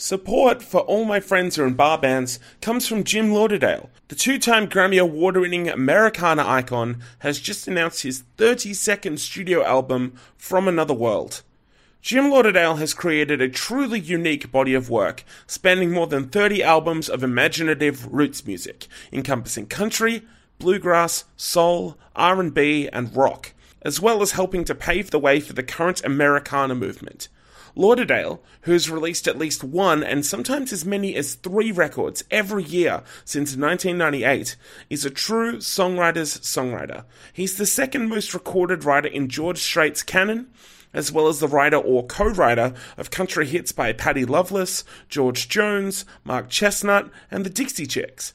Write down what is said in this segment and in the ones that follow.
Support for all my friends who are in bar bands comes from Jim Lauderdale. The two time Grammy Award winning Americana icon has just announced his 32nd studio album, From Another World. Jim Lauderdale has created a truly unique body of work, spanning more than 30 albums of imaginative roots music, encompassing country, bluegrass, soul, R&B, and rock, as well as helping to pave the way for the current Americana movement. Lauderdale, who has released at least one and sometimes as many as three records every year since 1998, is a true songwriter's songwriter. He's the second most recorded writer in George Strait's canon, as well as the writer or co writer of country hits by Patty Loveless, George Jones, Mark Chesnutt, and the Dixie Chicks.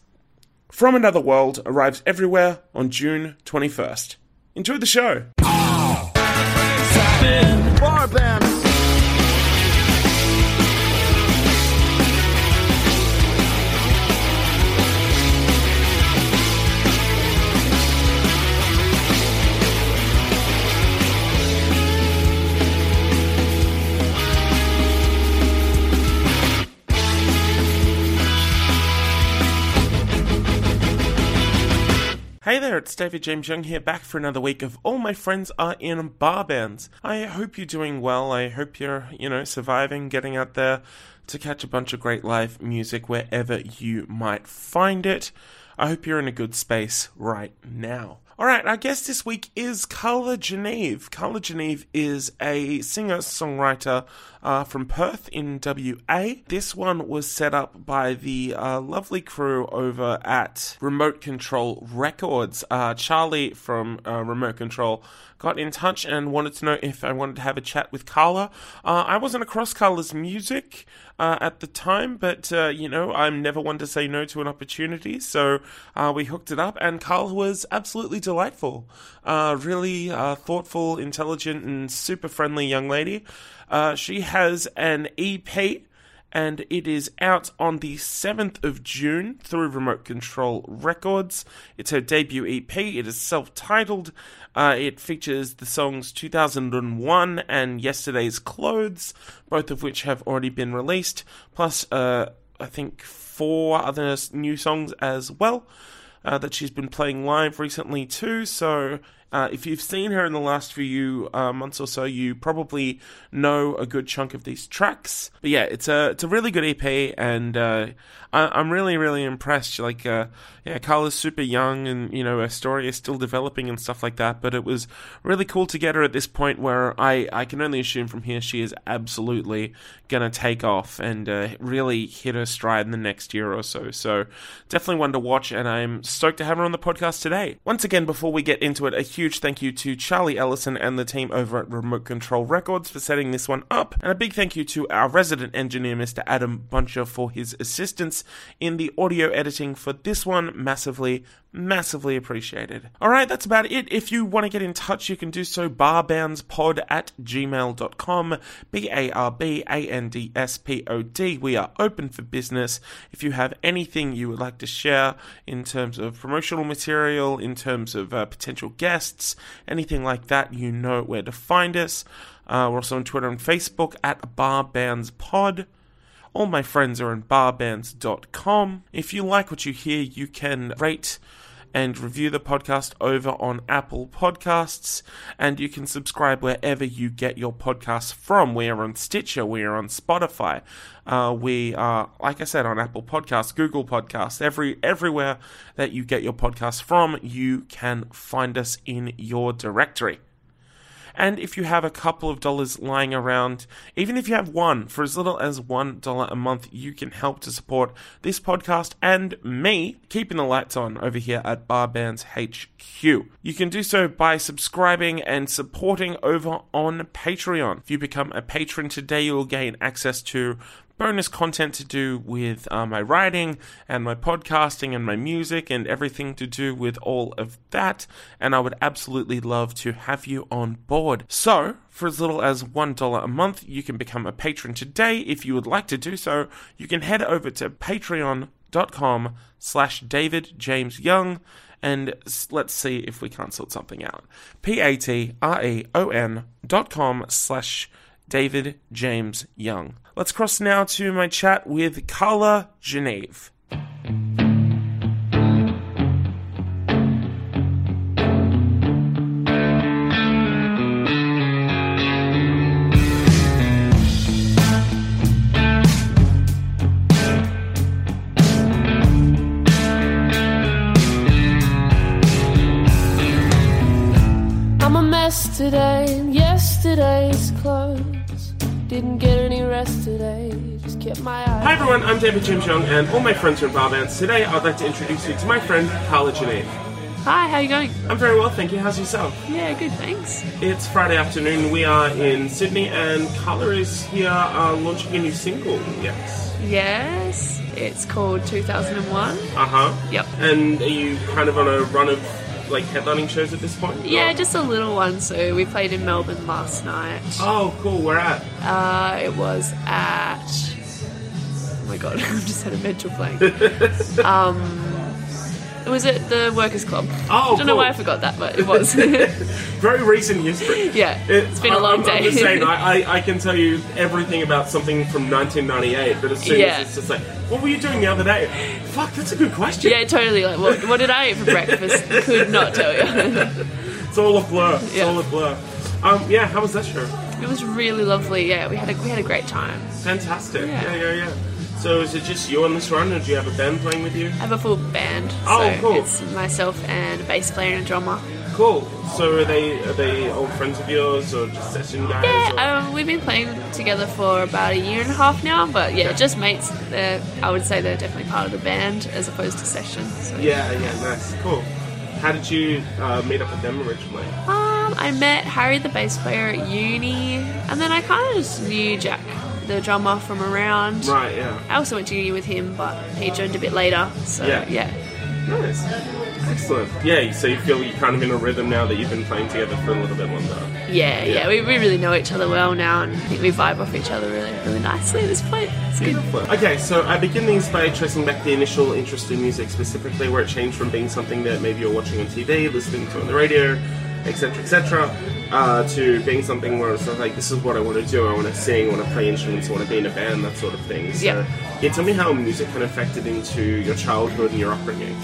From Another World arrives everywhere on June 21st. Enjoy the show. There, it's David James Young here, back for another week of All My Friends Are in Bar Bands. I hope you're doing well. I hope you're, you know, surviving, getting out there to catch a bunch of great live music wherever you might find it. I hope you're in a good space right now. All right, our guest this week is Carla Geneve. Carla Geneve is a singer songwriter uh, from Perth in WA. This one was set up by the uh, lovely crew over at Remote Control Records. Uh, Charlie from uh, Remote Control got in touch and wanted to know if I wanted to have a chat with Carla. Uh, I wasn't across Carla's music uh, at the time, but you know, I'm never one to say no to an opportunity, so we hooked it up, and Carla was absolutely delightful. Uh, really uh, thoughtful, intelligent, and super friendly young lady. she has an EP and it is out on the 7th of June through Remote Control Records. It's her debut EP. It is self titled. Uh, it features the songs 2001 and Yesterday's Clothes, both of which have already been released, plus, uh, I think, four other new songs as well. Uh, that she's been playing live recently too. So uh, if you've seen her in the last few uh, months or so, you probably know a good chunk of these tracks. But yeah, it's a it's a really good EP, and uh, I, am really really impressed. Like, uh, yeah, Carla's super young, and you know her story is still developing and stuff like that. But it was really cool to get her at this point where I I can only assume from here she is absolutely gonna take off and uh, really hit her stride in the next year or so. So definitely one to watch, and I'm stoked to have her on the podcast today. Once again, before we get into it, a huge huge thank you to Charlie Ellison and the team over at Remote Control Records for setting this one up, and a big thank you to our resident engineer, Mr. Adam Buncher, for his assistance in the audio editing for this one. Massively, massively appreciated. Alright, that's about it. If you want to get in touch, you can do so barbandspod at gmail.com. B A R B A N D S P O D. We are open for business. If you have anything you would like to share in terms of promotional material, in terms of uh, potential guests, anything like that, you know where to find us. Uh, we're also on Twitter and Facebook at barbandspod. All my friends are in barbands.com. If you like what you hear, you can rate and review the podcast over on Apple Podcasts. And you can subscribe wherever you get your podcasts from. We are on Stitcher, we are on Spotify, uh, we are, like I said, on Apple Podcasts, Google Podcasts, every everywhere that you get your podcasts from, you can find us in your directory. And if you have a couple of dollars lying around, even if you have one, for as little as $1 a month, you can help to support this podcast and me keeping the lights on over here at Barbands HQ. You can do so by subscribing and supporting over on Patreon. If you become a patron today, you will gain access to bonus content to do with uh, my writing and my podcasting and my music and everything to do with all of that. And I would absolutely love to have you on board. So, for as little as $1 a month, you can become a patron today. If you would like to do so, you can head over to patreon.com slash David James Young and let's see if we can't sort something out. P-A-T-R-E-O-N dot com slash David James Young. Let's cross now to my chat with Carla Geneve. I'm a mess today, yesterday's clothes. Didn't get rest today, just kept my eyes. Hi everyone, I'm David James Young, and all my friends are in bar. Today I'd like to introduce you to my friend Carla Geneve. Hi, how you going? I'm very well, thank you. How's yourself? Yeah, good, thanks. It's Friday afternoon. We are in Sydney, and Carla is here uh, launching a new single. Yes. Yes, it's called 2001. Uh huh. Yep. And are you kind of on a run of like headlining shows at this point? Yeah, Or- just a little one. So we played in Melbourne last night. Oh, cool. Where at? Uh, it was at. Oh my god, I've just had a mental blank. um, it was at the Workers Club. Oh, I don't know why I forgot that, but it was. Very recent history. yeah, it's been a long I'm, day. I'm just saying, I, I, I can tell you everything about something from 1998, but as soon Yeah. as it's just like, what were you doing the other day? Fuck, that's a good question. yeah, totally. Like, what, what did I eat for breakfast? Could not tell you. It's all a blur. It's Yeah. all a blur. Um, yeah, how was that show? It was really lovely. Yeah, we had a we had a great time. Fantastic. Yeah. Yeah, yeah, yeah. So is it just you on this run, or do you have a band playing with you? I have a full band. Oh, so cool. It's myself and a bass player and a drummer. Cool. So are they are they old friends of yours, or just session guys? Yeah, um, we've been playing together for about a year and a half now, but yeah, just mates. I would say they're definitely part of the band as opposed to session. So. yeah, yeah, nice, cool. How did you uh, meet up with them originally? Um, I met Harry, the bass player, at uni, and then I kind of just knew Jack, the drummer, from around. Right, yeah. I also went to uni with him, but he joined a bit later. So Yeah. yeah, Nice. Excellent. Yeah, so you feel you're kind of in a rhythm now that you've been playing together for a little bit longer. yeah, yeah. Yeah. We, we really know each other well now, and I think we vibe off each other really, really nicely at this point. It's good. Okay, so I begin these by tracing back the initial interest in music, specifically where it changed from being something that maybe you're watching on TV, listening to on the radio, etc., etc., uh, to being something where it's like, this is what I want to do. I want to sing, I want to play instruments, I want to be in a band, that sort of thing. So, Yeah. yeah, tell me how music kind of factored into your childhood and your upbringing.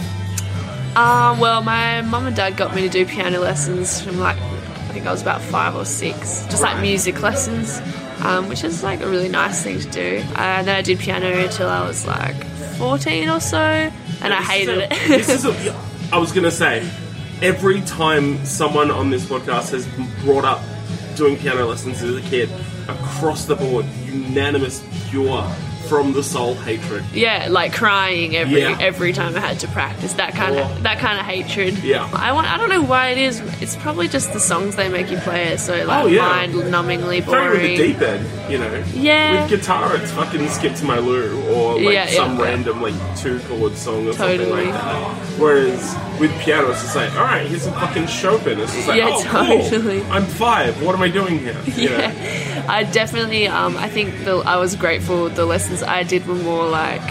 Um, well, my mum and dad got me to do piano lessons from like I think I was about five or six, just like music lessons, um, which is like a really nice thing to do. And then I did piano until I was like fourteen or so, and I hated a- it. this is a, I was going to say, every time someone on this podcast has brought up doing piano lessons as a kid, across the board, unanimous, pure, from the soul hatred. yeah, like crying every Yeah. every time I had to practice. That kind of that kind of hatred. Yeah. I want. I don't know why it is. It's probably just the songs they make you play. It's so like Oh, yeah. mind-numbingly boring. Very with the deep end, you know. Yeah. With guitar, it's fucking Skip to My Lou or like Yeah, some random like two chord song or something like that. Whereas with piano, it's just like, all right, here's some fucking Chopin. It's just like, Yeah, oh, totally. cool. I'm five. What am I doing here? You know? Yeah, I definitely. Um, I think the, I was grateful. The lessons I did were more like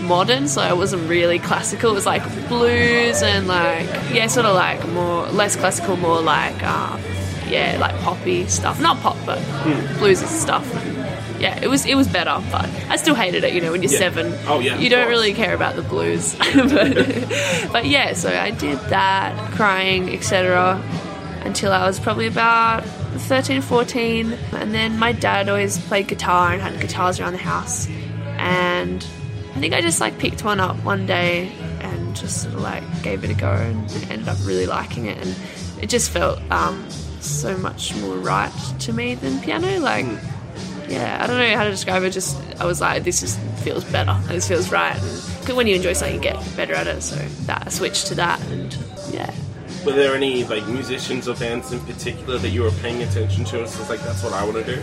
modern, so it wasn't really classical. It was like blues and like yeah, sort of like more less classical, more like um, yeah, like poppy stuff. Not pop, but bluesy stuff. Yeah, it was it was better, but I still hated it. You know, when you're Yeah. seven, Oh, yeah, you don't really care about the blues. but, but yeah, so I did that, crying, etc until I was probably about 13, 14. And then my dad always played guitar and had guitars around the house. And I think I just like picked one up one day and just sort of like gave it a go and ended up really liking it. And it just felt um, so much more right to me than piano. Like, yeah, I don't know how to describe it. Just I was like, this just feels better. This feels right. And when you enjoy something, you get better at it. So that I switched to that, and yeah. Were there any like musicians or bands in particular that you were paying attention to? It's like that's what I want to do.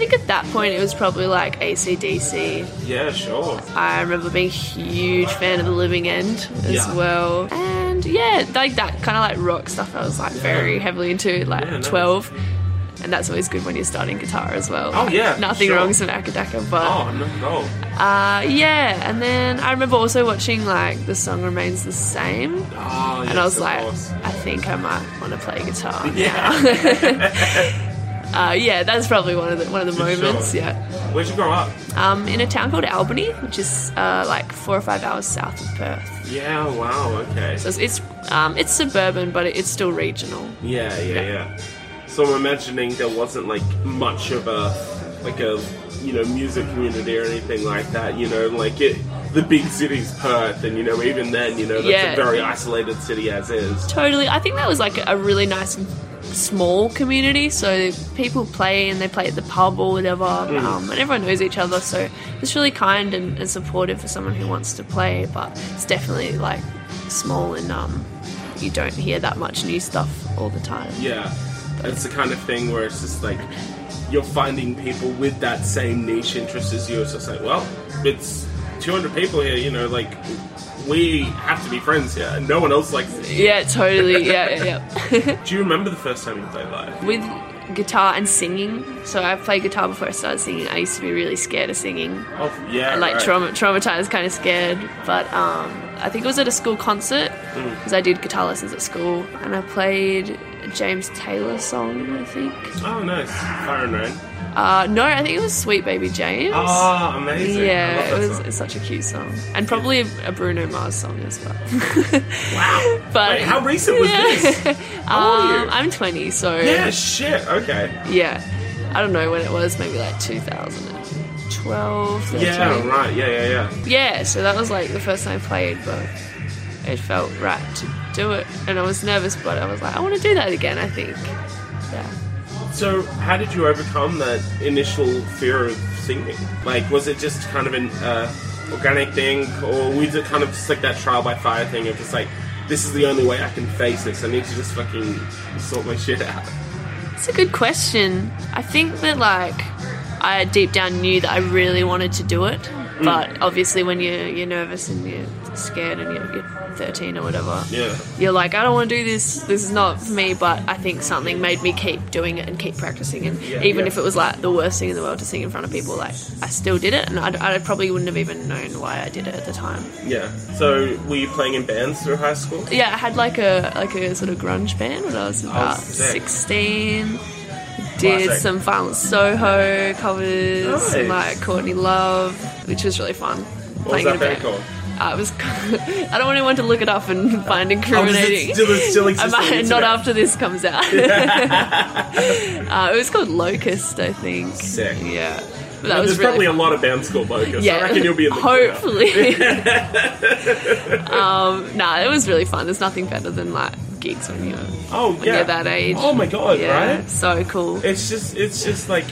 I think at that point it was probably like ACDC. Yeah, sure. I remember being a huge fan of The Living End as Yeah. well. And yeah, like that kind of like rock stuff I was like very heavily into, like Yeah, nice. 12. And that's always good when you're starting guitar as well. Oh, yeah, Nothing sure. wrong with Acca Dacca, but Oh no, no. uh, yeah. And then I remember also watching like The Song Remains the Same. Oh, And I was like, course. I think I might want to play guitar Yeah. Uh, yeah, that's probably one of the one of the For sure. moments. Yeah, Where'd you grow up? um, in a town called Albany, which is uh, like four or five hours south of Perth. Yeah, wow, okay. So it's it's, um, it's suburban, but it's still regional. Yeah, yeah, yeah. So I'm imagining there wasn't like much of a like a you know music community or anything like that. You know, like it. The big city's Perth, and you know even then, you know that's Yeah. a very isolated city as is. Totally, I think that was like a really nice small community. So people play and they play at the pub or whatever, um, and everyone knows each other. So it's really kind and, and supportive for someone who wants to play. But it's definitely like small and um, you don't hear that much new stuff all the time. Yeah, it's the kind of thing where it's just like you're finding people with that same niche interest as you. It's just like, well, it's 200 people here, you know, like we have to be friends here, and no one else likes it. Yeah, totally. Yeah, yeah, yeah. Do you remember the first time you played live? With guitar and singing. So I played guitar before I started singing. I used to be really scared of singing. Oh, yeah, like right. trauma, traumatized, kind of scared. But um, I think it was at a school concert Mm. because I did guitar lessons at school, and I played a James Taylor song. I think. Oh, nice. Fire and Rain. Uh, no, I think it was Sweet Baby James. Oh, amazing. I yeah, it was song. it's such a cute song, and probably a, a Bruno Mars song as well. Wow. but Wait, how recent was this? How um? I'm 20, so Yeah, shit. Okay. yeah. I don't know when it was, maybe like 2012. 13. Yeah, right. Yeah, yeah, yeah. Yeah, so that was like the first time I played, but it felt right to do it. And I was nervous, but I was like, I want to do that again, I think. So, how did you overcome that initial fear of singing? Like, was it just kind of an uh, organic thing, or was it kind of just like that trial by fire thing of just like, this is the only way I can face this. I need to just fucking sort my shit out. It's a good question. I think that, like, I deep down knew that I really wanted to do it. Mm. But obviously, when you're, you're nervous and you're scared and you're, you're 13 or whatever, Yeah. you're like, I don't want to do this. This is not for me. But I think something made me keep doing it and keep practicing. And Yeah, even yeah. if it was like the worst thing in the world to sing in front of people, like I still did it. And I, I probably wouldn't have even known why I did it at the time. Yeah. So, were you playing in bands through high school? Yeah, I had like a like a sort of grunge band when I was oh, about Oh, 16. Did Classic. some Violent Soho covers, Nice. like Courtney Love, which was really fun. What was that in a band band. called? It was. I don't want anyone to look it up and find incriminating. Oh, still, still I exist on the might, not after this comes out. uh, it was called Locust, I think. Sick. Yeah. But that There's was really probably a lot of bands called Locust. Yeah, I reckon you'll be in the hopefully. um, nah, it was really fun. There's nothing better than like gigs when you're Oh, when yeah. you're that age. Oh my god, yeah, right? so cool. It's just, it's just like,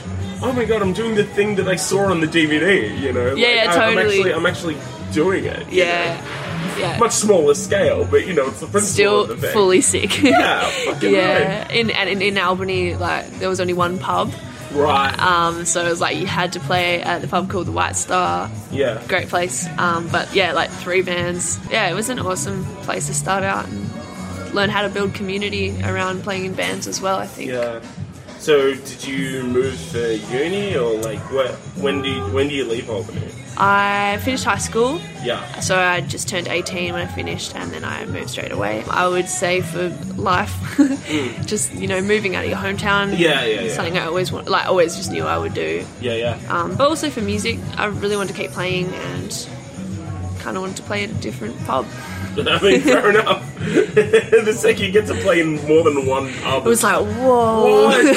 oh my god, I'm doing the thing that I saw on the DVD. You know? Yeah, Like, yeah, I- I'm totally. actually, I'm actually doing it. know? yeah, yeah. Much smaller scale, but you know, it's the principle Still of the thing. fully sick. Yeah, fucking yeah. In and in, in Albany, like there was only one pub, right. um, so it was like you had to play at the pub called the White Star. yeah. Great place. Um, but yeah, like three bands. Yeah, it was an awesome place to start out and learn how to build community around playing in bands as well. I think. Yeah. So, did you move to uni, or like, what? When do you, when do you leave Albany? I finished high school, Yeah. so I just turned 18 when I finished, and then I moved straight away. I would say for life, just you know, moving out of your hometown. Yeah, yeah, yeah. Something I always want, like always just knew I would do. Yeah, yeah. Um, but also for music, I really wanted to keep playing and kind of wanted to play at a different pub. I mean, fair enough. the second you get to play in more than one pub. It was like, whoa. What?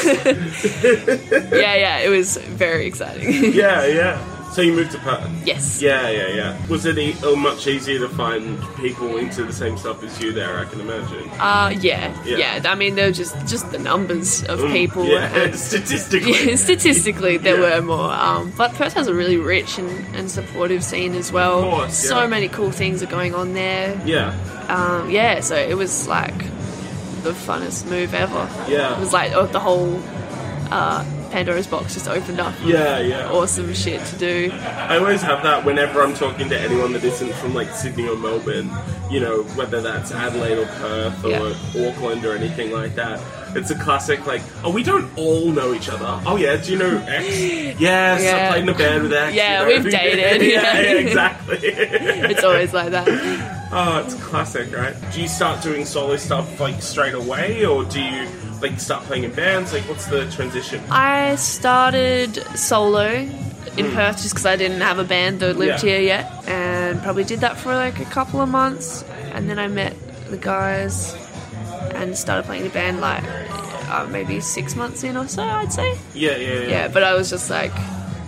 yeah, yeah, it was very exciting. yeah, yeah. So you moved to Perth. yes. Yeah, yeah, yeah. Was it e- uh, much easier to find people into the same stuff as you there? I can imagine. Uh, yeah, Yeah. yeah, I mean, there were just just the numbers of people. Yeah, and statistically. Yeah, statistically, there Yeah. were more. Um, but Perth has a really rich and, and supportive scene as well. Of course, so many cool things are going on there. Yeah, Um, yeah, so it was like the funnest move ever. Yeah. It was like oh, the whole uh, Pandora's box just opened up. yeah, yeah. Awesome shit to do. I always have that whenever I'm talking to anyone that isn't from like Sydney or Melbourne, you know, whether that's Adelaide or Perth or Yeah. Auckland or anything like that. It's a classic, like, oh, we don't all know each other. Oh, yeah, do you know X? Yes, I played in a band with X. Yeah, you know? we've dated, yeah, yeah. yeah, exactly. It's always like that. Oh, it's classic, right? Do you start doing solo stuff like straight away, or do you like start playing in bands? Like, what's the transition? I started solo in hmm. Perth just because I didn't have a band that lived. Yeah. here yet, and probably did that for like a couple of months, and then I met the guys and started playing the band like uh, maybe six months in or so, I'd say. Yeah, yeah, yeah. Yeah, but I was just like,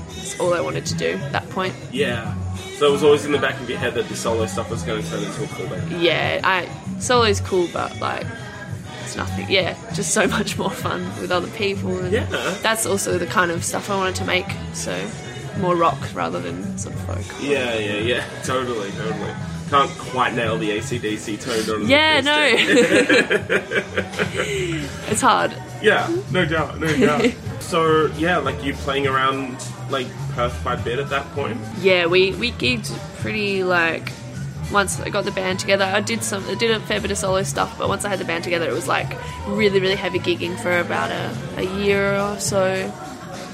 it's all I wanted to do at that point. Yeah. So it was always in the back of your head that the solo stuff was going to turn into a full band. Yeah, I solo's cool, but like it's nothing. Yeah, just so much more fun with other people. And Yeah. that's also the kind of stuff I wanted to make. So more rock rather than sort of folk. Yeah, yeah, yeah. Totally, totally. Can't quite nail the ACDC tone on Yeah, no, it's hard. Yeah, no doubt, no doubt. so yeah, like you playing around like Perth quite a bit at that point. Yeah, we we gigged pretty like. Once I got the band together, I did some, I did a fair bit of solo stuff. But once I had the band together, it was like really, really heavy gigging for about a, a year or so,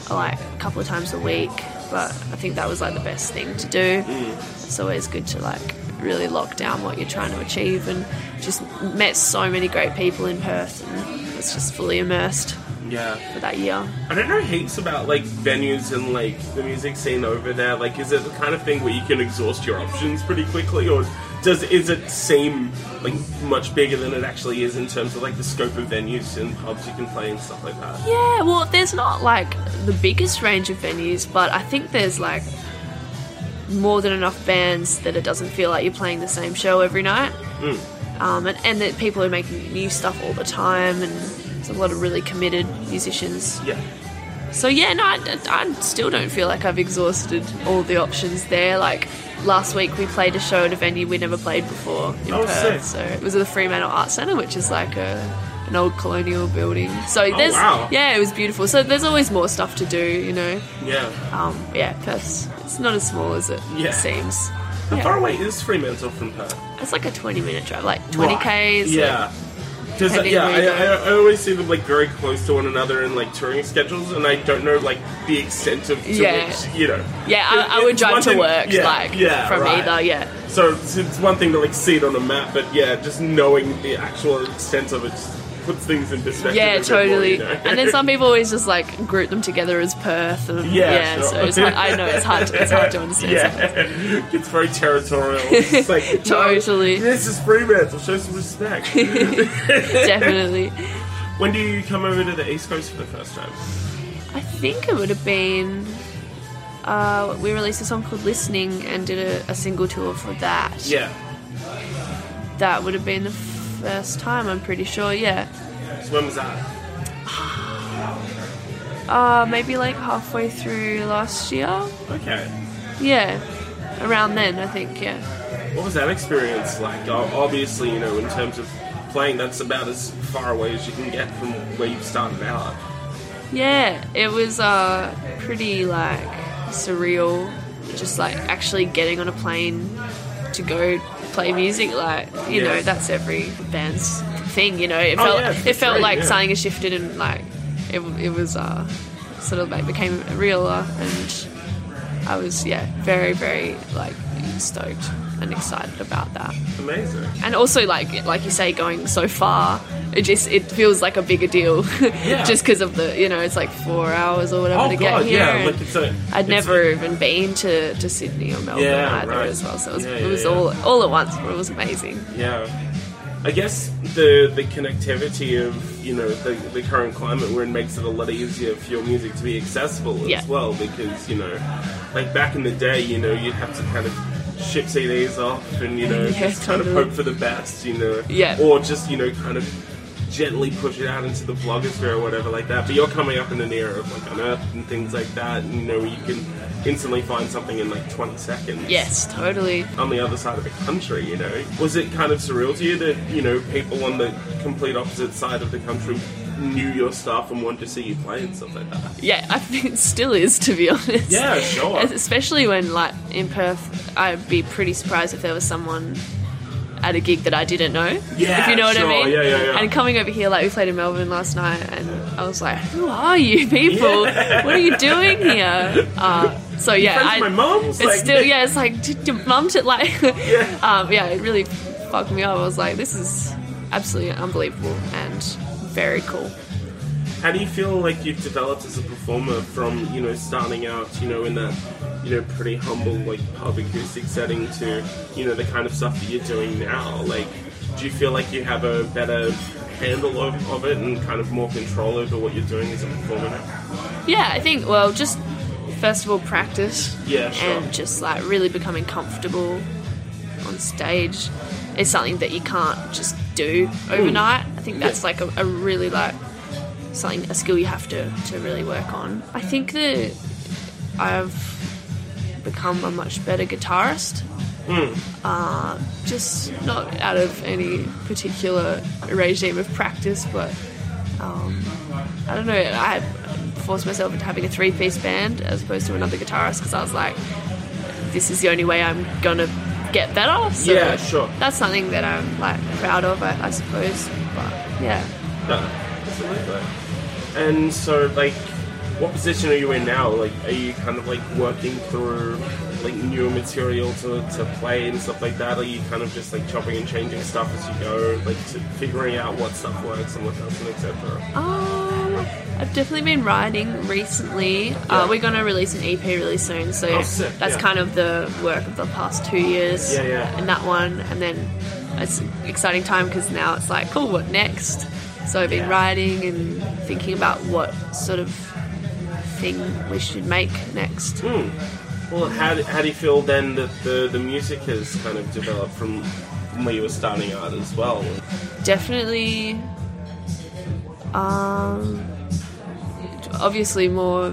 like a couple of times a week. But I think that was like the best thing to do. Mm. It's always good to like really lock down what you're trying to achieve, and just met so many great people in Perth, and was just fully immersed Yeah. for that year. I don't know heaps about like venues and like the music scene over there. Like, is it the kind of thing where you can exhaust your options pretty quickly, or does is it seem like much bigger than it actually is in terms of like the scope of venues and pubs you can play and stuff like that? Yeah, well, there's not like the biggest range of venues, but I think there's like more than enough bands that it doesn't feel like you're playing the same show every night. Um, and, and that people are making new stuff all the time, and there's a lot of really committed musicians. Yeah. So, yeah, no, I, I still don't feel like I've exhausted all the options there. Like, last week we played a show at a venue we never played before in Oh, Perth. sick. So, it was at the Fremantle Art Centre, which is like a. An old colonial building. So there's Oh, wow. yeah, it was beautiful. So there's always more stuff to do, you know. Yeah. Um, yeah, Perth's it's not as small as it Yeah. seems. How Yeah. far away is Fremantle from Perth? It's like a 20 minute drive, like 20 Right. k's. Yeah. Because yeah, I, I, I always see them like very close to one another in like touring schedules, and I don't know like the extent of to Yeah. which you know. yeah. I, I would drive to thing- work yeah, like yeah, from right. either. Yeah, So it's, it's one thing to like see it on a map, but yeah, just knowing the actual extent of it puts things in perspective. yeah, bit more, totally. you know? and then some people always just like group them together as Perth. And, Yeah, yeah. sure. So it's hard, I know it's hard. To, it's hard to understand. Yeah, it's very territorial. It's like Totally. No, this is Fremantle. Show some respect. Definitely. when do you come over to the East Coast for the first time? I think it would have been. Uh, we released a song called "Listening" and did a, a single tour for that. Yeah. That would have been the first time. I'm pretty sure. Yeah. So when was that? Uh, maybe like halfway through last year. Okay. Yeah, around then I think. Yeah. What was that experience like? Obviously, you know, in terms of playing, that's about as far away as you can get from where you started out. Yeah, it was uh pretty like surreal. Just like actually getting on a plane to go play music. Like you Yeah. know, that's every band's thing. You know, it Oh, felt yeah, it felt great, like yeah. something has shifted and like it, it was uh sort of like became realer and I was yeah very very like stoked and excited about that. Amazing. and also like like you say going so far it just it feels like a bigger deal just because of the you know it's like four hours or whatever Oh to god, get here yeah. Like it's a. I'd it's never a- even been to, to Sydney or Melbourne Yeah, either right. as well so it was, Yeah, it was yeah. all all at once but it was amazing Yeah. I guess the the connectivity of you know the, the current climate we're in makes it a lot easier for your music to be accessible Yeah. as well because you know like back in the day you know you'd have to kind of ship CDs off and you know Yeah, just kind of hope for the best you know. Yeah. or just you know kind of gently push it out into the blogosphere or whatever like that. But you're coming up in an era of like unearthed and things like that and you know you can instantly find something in like 20 seconds. Yes totally. On the other side of the country, you know. Was it kind of surreal to you that, you know, people on the complete opposite side of the country knew your stuff and wanted to see you play and stuff like that? yeah I think it still is to be honest Yeah, sure. especially when like in Perth I'd be pretty surprised if there was someone at a gig that I didn't know. Yeah, if you know what sure. I mean. Yeah, yeah, yeah. And coming over here, like we played in Melbourne last night, and I was like, "Who are you people? What are you doing here?" Uh, so yeah, I, my mum's? It's Like- still yeah, it's like did your mum to like Yeah. um, yeah, it really fucked me up. I was like, this is absolutely unbelievable and very cool. How do you feel like you've developed as a performer from, you know, starting out, you know, in that, you know, pretty humble, like, pub acoustic setting to, you know, the kind of stuff that you're doing now? Like, do you feel like you have a better handle of, of it and kind of more control over what you're doing as a performer now? Yeah, I think well, just first of all, practice. Yeah, sure. And just like really becoming comfortable on stage is something that you can't just do overnight. I think that's like a, a really like something a skill you have to to really work on. I think that I've become a much better guitarist. Uh, just not out of any particular regime of practice, but um, I don't know. I forced myself into having a three piece band as opposed to another guitarist because I was like, this is the only way I'm gonna get better. So Yeah, sure. That's something that I'm like proud of, I, I suppose. But yeah. No, absolutely. And so, like, what position are you in now? Like, are you kind of like working through like new material to, to play and stuff like that? Are you kind of just like chopping and changing stuff as you go, like to figuring out what stuff works and what doesn't, etc. Um, I've definitely been writing recently. Uh, we're going to release an EP really soon, so Oh, sick, that's yeah. kind of the work of the past two years. Yeah, yeah. And that one, and then it's an exciting time because now it's like, cool, what next? So I've been writing and thinking about what sort of thing we should make next. Well, how do, how do you feel then that the, the music has kind of developed from, from where you were starting out as well? definitely um obviously more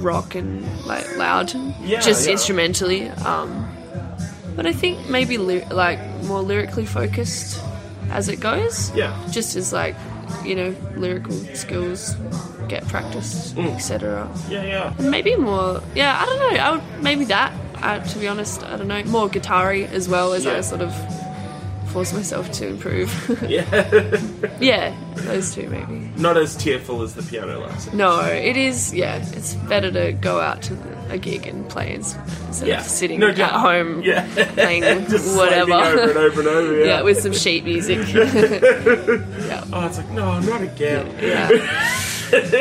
rock and like loud Yeah, just yeah. instrumentally um but i think maybe ly- like more lyrically focused as it goes Yeah. just as like you know lyrical skills get practiced Mm. etc Yeah, yeah. and maybe more yeah i don't know i would maybe that uh, to be honest i don't know more guitar as well as Yeah. i sort of force myself to improve Yeah. Yeah, those two maybe. Not as tearful as the piano lesson. No, it is. Yeah, it's better to go out to a gig and play instead Yeah. of sitting No at home Yeah. playing whatever. over and over and over. Yeah. yeah, with some sheet music. yeah, Oh, it's like no, not again. yeah.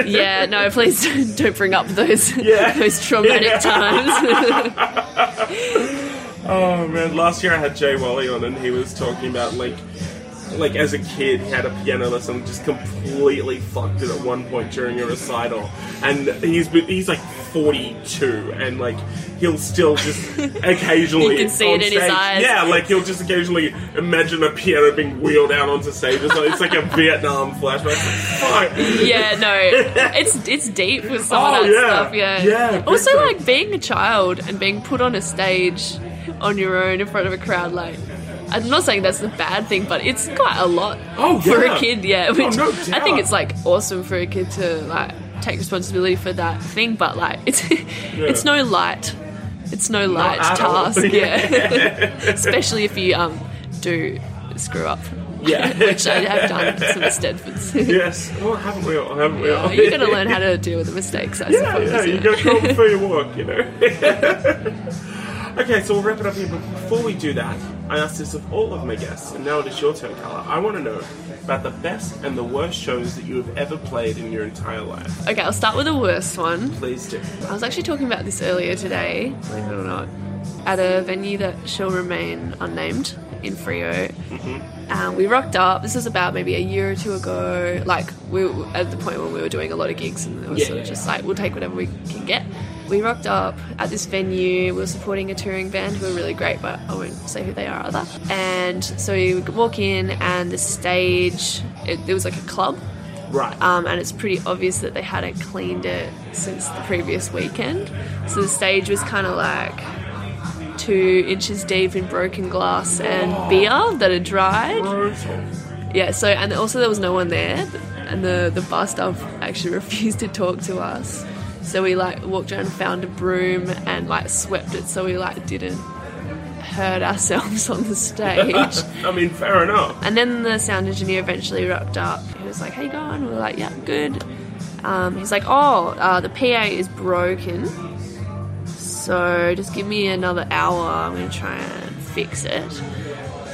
yeah, no, please don't, don't bring up those Yeah. those traumatic Yeah. times. Oh man, last year I had Jay Whalley on, and he was talking about like, like as a kid, he had a piano lesson, and just completely fucked it at one point during a recital, and he's he's like forty two, and like he'll still just occasionally You can see it in his stage- eyes. Yeah, like he'll just occasionally imagine a piano being wheeled out onto stage. It's like, it's like a Vietnam flashback. Fuck. yeah, no, it's it's deep with some Oh, of that yeah. stuff. Yeah, Yeah, Also, time. like being a child and being put on a stage on your own in front of a crowd, like. I'm not saying that's a bad thing, but it's quite a lot Oh, for yeah. a kid. Yeah, which no I think it's like awesome for a kid to like take responsibility for that thing. But like, it's it's no light, it's no light at all. task. Yeah, especially if you um do screw up. Yeah. which I have done some Stedfords. Yes. Well, haven't we all? Haven't we all? Oh, you're gonna learn how to deal with the mistakes, I Yeah, suppose. yeah, you gotta crawl before you walk, you know. okay, so we'll wrap it up here, but before we do that, I asked this of all of my guests, and now it is your turn, Carla. I want to know about the best and the worst shows that you have ever played in your entire life. Okay, I'll start with the worst one. Please do. I was actually talking about this earlier today, believe it or not, at a venue that shall remain unnamed in Freo. Um, we rocked up. This was about maybe a year or two ago. Like we were at the point when we were doing a lot of gigs, and it was Yeah. sort of just like we'll take whatever we can get. We rocked up at this venue. We were supporting a touring band who were really great, but I won't say who they are either. And so we walk in, and the stage it, it was like a club, Right. um, and it's pretty obvious that they hadn't cleaned it since the previous weekend. So the stage was kind of like two inches deep in broken glass and beer that had dried. Yeah, so and also there was no one there, and the the bar staff actually refused to talk to us. So we like walked around and found a broom and like swept it, so we like didn't hurt ourselves on the stage. I mean, fair enough. And then the sound engineer eventually rocked up. He was like, "Hey, going?" We're like, "Yeah, good." Um, he's like, "Oh, uh, the PA is broken, so just give me another hour. I'm gonna try and fix it."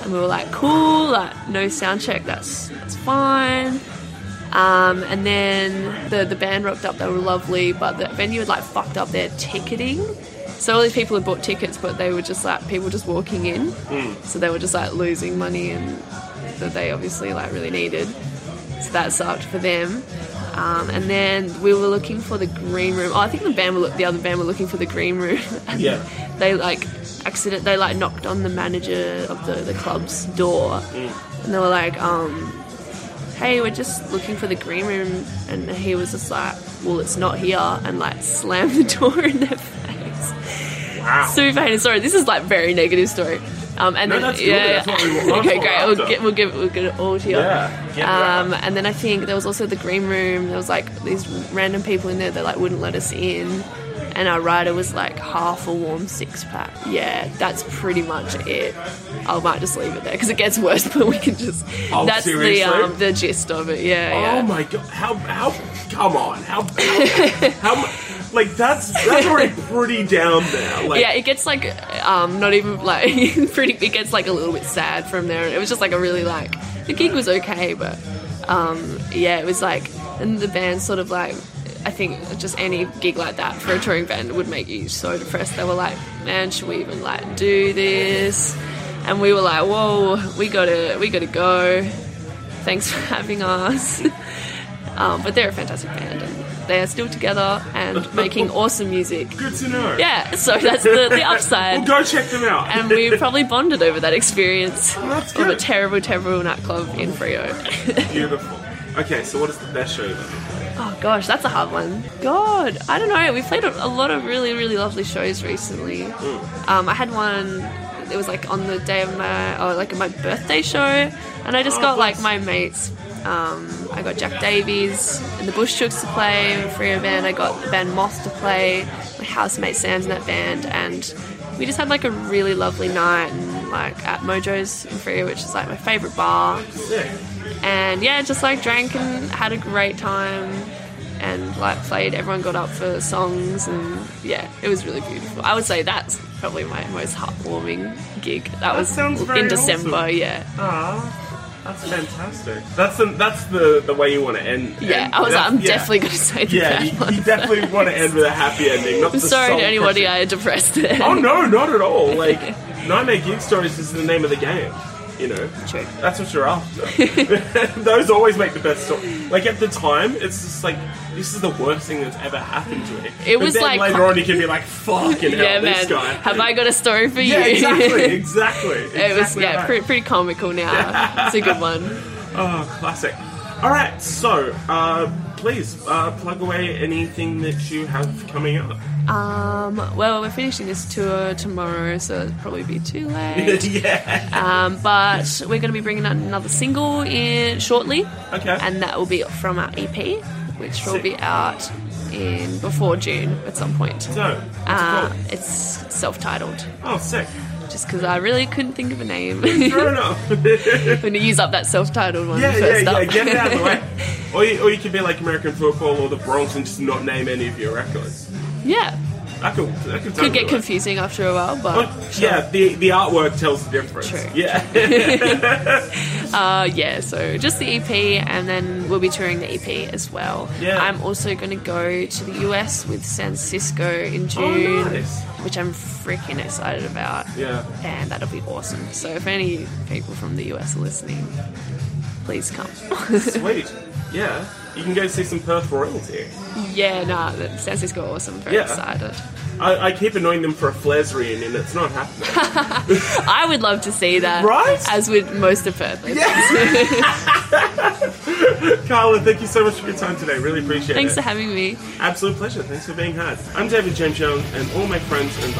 And we were like, "Cool, like no sound check. That's that's fine." Um, and then the the band rocked up. They were lovely, but the venue had like fucked up their ticketing. So all these people had bought tickets, but they were just like people just walking in. So they were just like losing money, and that they obviously like really needed. So that sucked for them. Um, and then we were looking for the green room. Oh, I think the band were, the other band were looking for the green room. Yeah. They like accident. They like knocked on the manager of the the club's door, and they were like, um, "Hey, we're just looking for the green room." And he was just like, "Well, it's not here," and like slammed the door in their face. Wow. Super hated. Sorry, this is like very negative story. Um, and No, then yeah, we okay, great. We'll get we'll give we'll get it all to you. Yeah, get Um, and then I think there was also the green room. There was like these random people in there that like wouldn't let us in. And our rider was like half a warm six pack. Yeah, that's pretty much it. I might just leave it there because it gets worse, but we can just. Oh, that's the um, the gist of it. Yeah, yeah. Oh my god! How how? Come on! How how, how like that's that's already pretty down there. Like, yeah, it gets like um not even like pretty. It gets like a little bit sad from there. It was just like a really like the gig was okay, but um yeah, it was like and the band sort of like I think just any gig like that for a touring band would make you so depressed. They were like, man, should we even like do this? And we were like, whoa, we gotta we gotta go. Thanks for having us. um, but they're a fantastic band and they are still together and making awesome music. good to know. Yeah, so that's the, the upside. Well, go check them out. and we probably bonded over that experience That's of a terrible, terrible nightclub in Freo. Beautiful. Okay, so what is the best show you've ever? Oh gosh, that's a hard one. God, I don't know. We played a, a lot of really, really lovely shows recently. Um, I had one. It was like on the day of my, oh, like my birthday show, and I just Oh, got like my mates. Um, I got Jack Davies and the Bush Chooks to play in Freo band. I got the band Moth to play. My housemate Sam's in that band, and we just had like a really lovely night and like at Mojo's in Freo, which is like my favorite bar. And yeah, just like drank and had a great time and like played. Everyone got up for songs and yeah, it was really beautiful. I would say that's probably my most heartwarming gig. That, was sounds very in December. awesome. Yeah, Ah, that's fantastic. That's the that's the the way you want to end. yeah. end- I was like, I'm yeah. definitely going to say the Yeah, you, you definitely want to end with a happy ending. Not I'm sorry to anybody I depressed there. Oh no, not at all. Like Nightmare Gig Stories is the name of the game. You know, True. that's what you're after. Those always make the best story. Like at the time, it's just like this is the worst thing that's ever happened to me. It But was then like- later on, you can be like, "Fucking hell, Yeah, this man. guy." Have I got a story for you? Yeah, exactly, exactly. it was yeah, right. pretty, pretty comical now. it's a good one. Oh, classic. All right, so uh, please uh, plug away anything that you have coming up. Um, well, we're finishing this tour tomorrow, so it'll probably be too late. yeah. Um, but we're going to be bringing out another single in shortly, Okay. and that will be from our EP, which will be out in before June at some point. so, Uh, it's self-titled, Oh, sick. Because I really couldn't think of a name. Fair enough. I'm going to use up that self-titled one Yeah, yeah, yeah. up. Get it out of the way. Or you, or you could be like American football or the Bronx and just not name any of your records. yeah, That could, that could, could get confusing after a while, but But yeah, the the artwork tells the difference. True. Yeah. Uh, yeah, so just the EP, and then we'll be touring the EP as well. Yeah. I'm also going to go to the US with San Cisco in June, Oh, nice. which I'm freaking excited about. yeah. And that'll be awesome. So if any people from the US are listening, please come. Sweet. Yeah. You can go see some Perth royalty. yeah, no, nah, the San Cisco are awesome. Very Yeah. excited. I, I keep annoying them for a Flares reunion. It's not happening. I would love to see that. Right? As with most of Perth. Yeah. Carla, thank you so much for your time today. Really appreciate Thanks it. Thanks for having me. Absolute pleasure. Thanks for being here. I'm David James Young, and all my friends and